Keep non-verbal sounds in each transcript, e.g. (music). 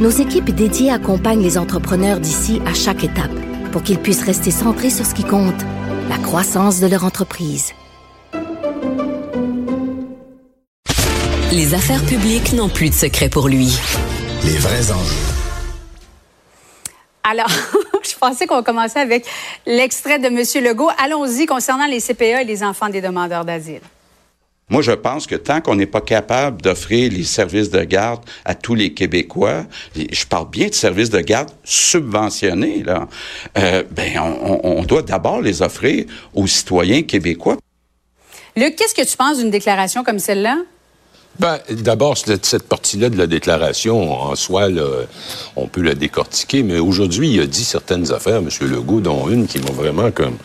nos équipes dédiées accompagnent les entrepreneurs d'ici à chaque étape pour qu'ils puissent rester centrés sur ce qui compte, la croissance de leur entreprise. Les affaires publiques n'ont plus de secret pour lui. Les vrais enjeux. Alors, (laughs) je pensais qu'on commençait avec l'extrait de M. Legault. Allons-y concernant les CPE et les enfants des demandeurs d'asile. Moi, je pense que tant qu'on n'est pas capable d'offrir les services de garde à tous les Québécois, je parle bien de services de garde subventionnés, là, euh, ben, on, on doit d'abord les offrir aux citoyens québécois. Luc, qu'est-ce que tu penses d'une déclaration comme celle-là? Ben, D'abord, cette, cette partie-là de la déclaration, en soi, là, on peut la décortiquer, mais aujourd'hui, il a dit certaines affaires, M. Legault, dont une qui m'a vraiment comme...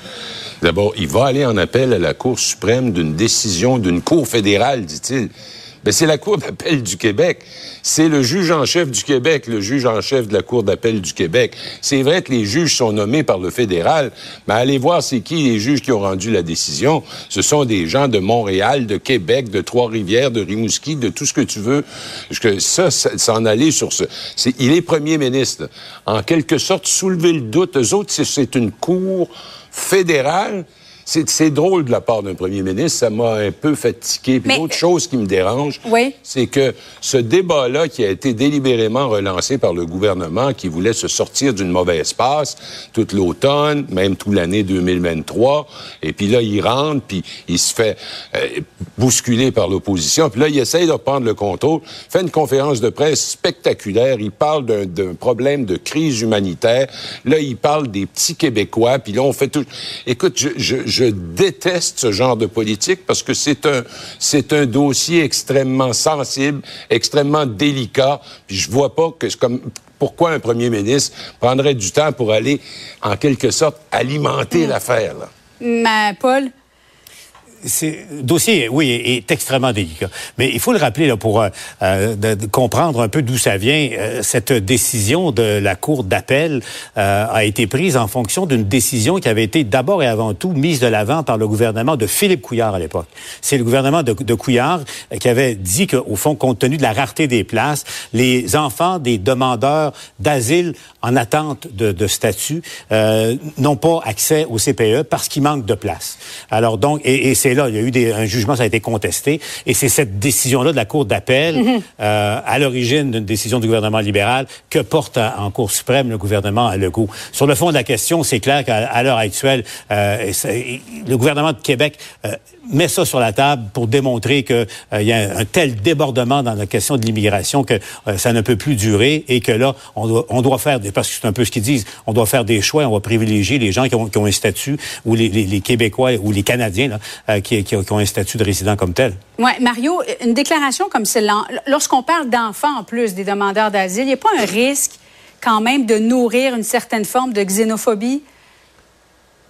D'abord, il va aller en appel à la Cour suprême d'une décision d'une Cour fédérale, dit-il. Ben, c'est la Cour d'appel du Québec. C'est le juge en chef du Québec, le juge en chef de la Cour d'appel du Québec. C'est vrai que les juges sont nommés par le fédéral, mais allez voir c'est qui les juges qui ont rendu la décision. Ce sont des gens de Montréal, de Québec, de Trois-Rivières, de Rimouski, de tout ce que tu veux. Ça, s'en aller sur ce... Il est premier ministre. En quelque sorte, soulever le doute. Eux autres, c'est une cour fédérale c'est drôle de la part d'un premier ministre, ça m'a un peu fatigué. Puis l'autre chose qui me dérange, oui. c'est que ce débat-là qui a été délibérément relancé par le gouvernement, qui voulait se sortir d'une mauvaise passe toute l'automne, même toute l'année 2023, et puis là, il rentre, puis il se fait euh, bousculer par l'opposition, puis là, il essaye de reprendre le contrôle, fait une conférence de presse spectaculaire, il parle d'un problème de crise humanitaire, là, il parle des petits Québécois, puis là, on fait tout... Écoute, je, je je déteste ce genre de politique parce que c'est un, c'est un dossier extrêmement sensible, extrêmement délicat. Puis je vois pas que comme pourquoi un premier ministre prendrait du temps pour aller, en quelque sorte, alimenter l'affaire. Mais Paul, le dossier, oui, est extrêmement délicat. Mais il faut le rappeler là, pour euh, euh, de, comprendre un peu d'où ça vient. Euh, cette décision de la Cour d'appel a été prise en fonction d'une décision qui avait été d'abord et avant tout mise de l'avant par le gouvernement de Philippe Couillard à l'époque. C'est le gouvernement de, de Couillard qui avait dit qu'au fond, compte tenu de la rareté des places, les enfants des demandeurs d'asile en attente de, de statut n'ont pas accès au CPE parce qu'il manque de place. Alors donc, et, et c'est là, il y a eu des, un jugement, ça a été contesté, et c'est cette décision-là de la Cour d'appel, mm-hmm. euh, à l'origine d'une décision du gouvernement libéral, que porte en Cour suprême le gouvernement à Legault. Sur le fond de la question, c'est clair qu'à l'heure actuelle, euh, le gouvernement de Québec euh, met ça sur la table pour démontrer qu'il euh, y a un, tel débordement dans la question de l'immigration que euh, ça ne peut plus durer et que là, on doit, on doit faire, des, parce que c'est un peu ce qu'ils disent, on doit faire des choix, on va privilégier les gens qui ont, qui ont un statut ou les, les, les, Québécois ou les Canadiens là, euh, qui, qui, qui, ont un statut de résident comme tel. Oui, Mario, une déclaration comme celle-là, lorsqu'on parle d'enfants en plus des demandeurs d'asile, il n'y a pas un risque quand même de nourrir une certaine forme de xénophobie?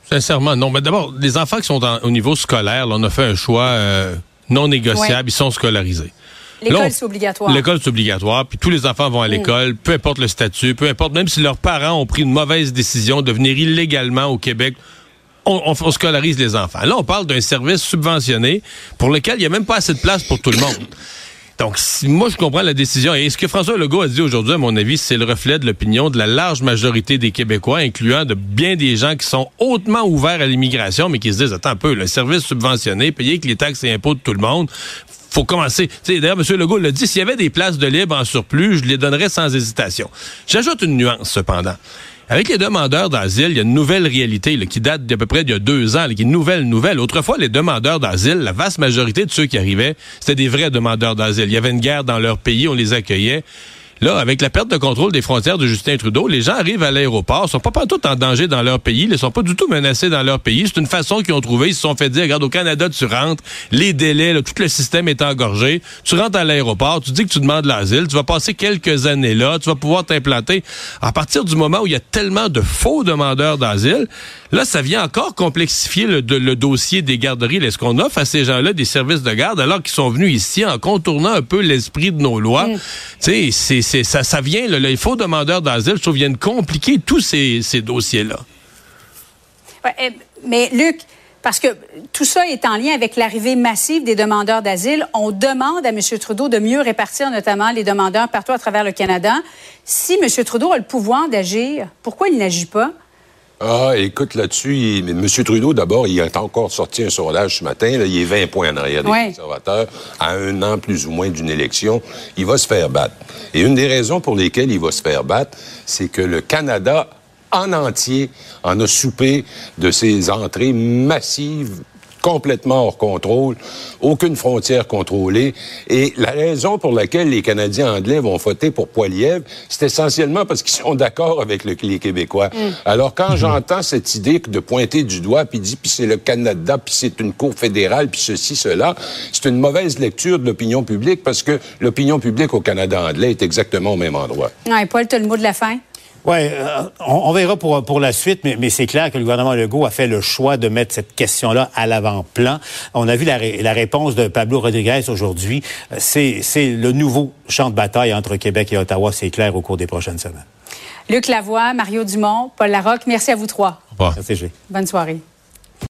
Sincèrement, non. Mais d'abord, les enfants qui sont au niveau scolaire, là, on a fait un choix euh, non négociable. Ils sont scolarisés. L'école, c'est obligatoire. L'école, c'est obligatoire. Puis tous les enfants vont à mm. l'école, peu importe le statut, peu importe, même si leurs parents ont pris une mauvaise décision de venir illégalement au Québec, on, scolarise les enfants. Là, on parle d'un service subventionné pour lequel il n'y a même pas assez de place pour tout le monde. Donc, si, moi, je comprends la décision. Et ce que François Legault a dit aujourd'hui, à mon avis, c'est le reflet de l'opinion de la large majorité des Québécois, incluant de bien des gens qui sont hautement ouverts à l'immigration, mais qui se disent, attends un peu, le service subventionné, payer avec les taxes et impôts de tout le monde, faut commencer. D'ailleurs, M. Legault l'a dit, s'il y avait des places de libre en surplus, je les donnerais sans hésitation. J'ajoute une nuance, cependant. Avec les demandeurs d'asile, il y a une nouvelle réalité qui date d'à peu près d'il y a deux ans, qui est une nouvelle nouvelle. Autrefois, les demandeurs d'asile, la vaste majorité de ceux qui arrivaient, c'était des vrais demandeurs d'asile. Il y avait une guerre dans leur pays, on les accueillait. Là, avec la perte de contrôle des frontières de Justin Trudeau, les gens arrivent à l'aéroport, sont pas partout en danger dans leur pays, ils sont pas du tout menacés dans leur pays. C'est une façon qu'ils ont trouvé. Ils se sont fait dire, regarde, au Canada, tu rentres, les délais, là, tout le système est engorgé. Tu rentres à l'aéroport, tu dis que tu demandes l'asile, tu vas passer quelques années là, tu vas pouvoir t'implanter. À partir du moment où il y a tellement de faux demandeurs d'asile, là, ça vient encore complexifier le, le dossier des garderies. Est-ce qu'on offre à ces gens-là des services de garde alors qu'ils sont venus ici en contournant un peu l'esprit de nos lois? Mm. Tu sais, c'est, ça, vient, les faux demandeurs d'asile, je trouve, viennent compliquer tous ces, ces dossiers-là. Eh, mais Luc, parce que tout ça est en lien avec l'arrivée massive des demandeurs d'asile. On demande à M. Trudeau de mieux répartir notamment les demandeurs partout à travers le Canada. Si M. Trudeau a le pouvoir d'agir, pourquoi il n'agit pas? Ah, écoute, là-dessus, M. Trudeau, d'abord, il a encore sorti un sondage ce matin. il est 20 points en arrière des conservateurs à un an plus ou moins d'une élection. Il va se faire battre. Et une des raisons pour lesquelles il va se faire battre, c'est que le Canada en entier en a soupé de ces entrées massives complètement hors contrôle, aucune frontière contrôlée. Et la raison pour laquelle les Canadiens anglais vont voter pour Poiliev, c'est essentiellement parce qu'ils sont d'accord avec le, les Québécois. Mm. Alors quand mm-hmm. j'entends cette idée de pointer du doigt, puis dit, puis c'est le Canada, puis c'est une cour fédérale, puis ceci, cela, c'est une mauvaise lecture de l'opinion publique parce que l'opinion publique au Canada anglais est exactement au même endroit. Ouais, Paul, tu as le mot de la fin? Oui, euh, on, verra pour, pour la suite, mais, mais c'est clair que le gouvernement Legault a fait le choix de mettre cette question-là à l'avant-plan. On a vu la, la, réponse de Pablo Rodriguez aujourd'hui. Euh, c'est, c'est le nouveau champ de bataille entre Québec et Ottawa, c'est clair, au cours des prochaines semaines. Luc Lavoie, Mario Dumont, Paul Larocque, merci à vous trois. Merci, Bonne soirée.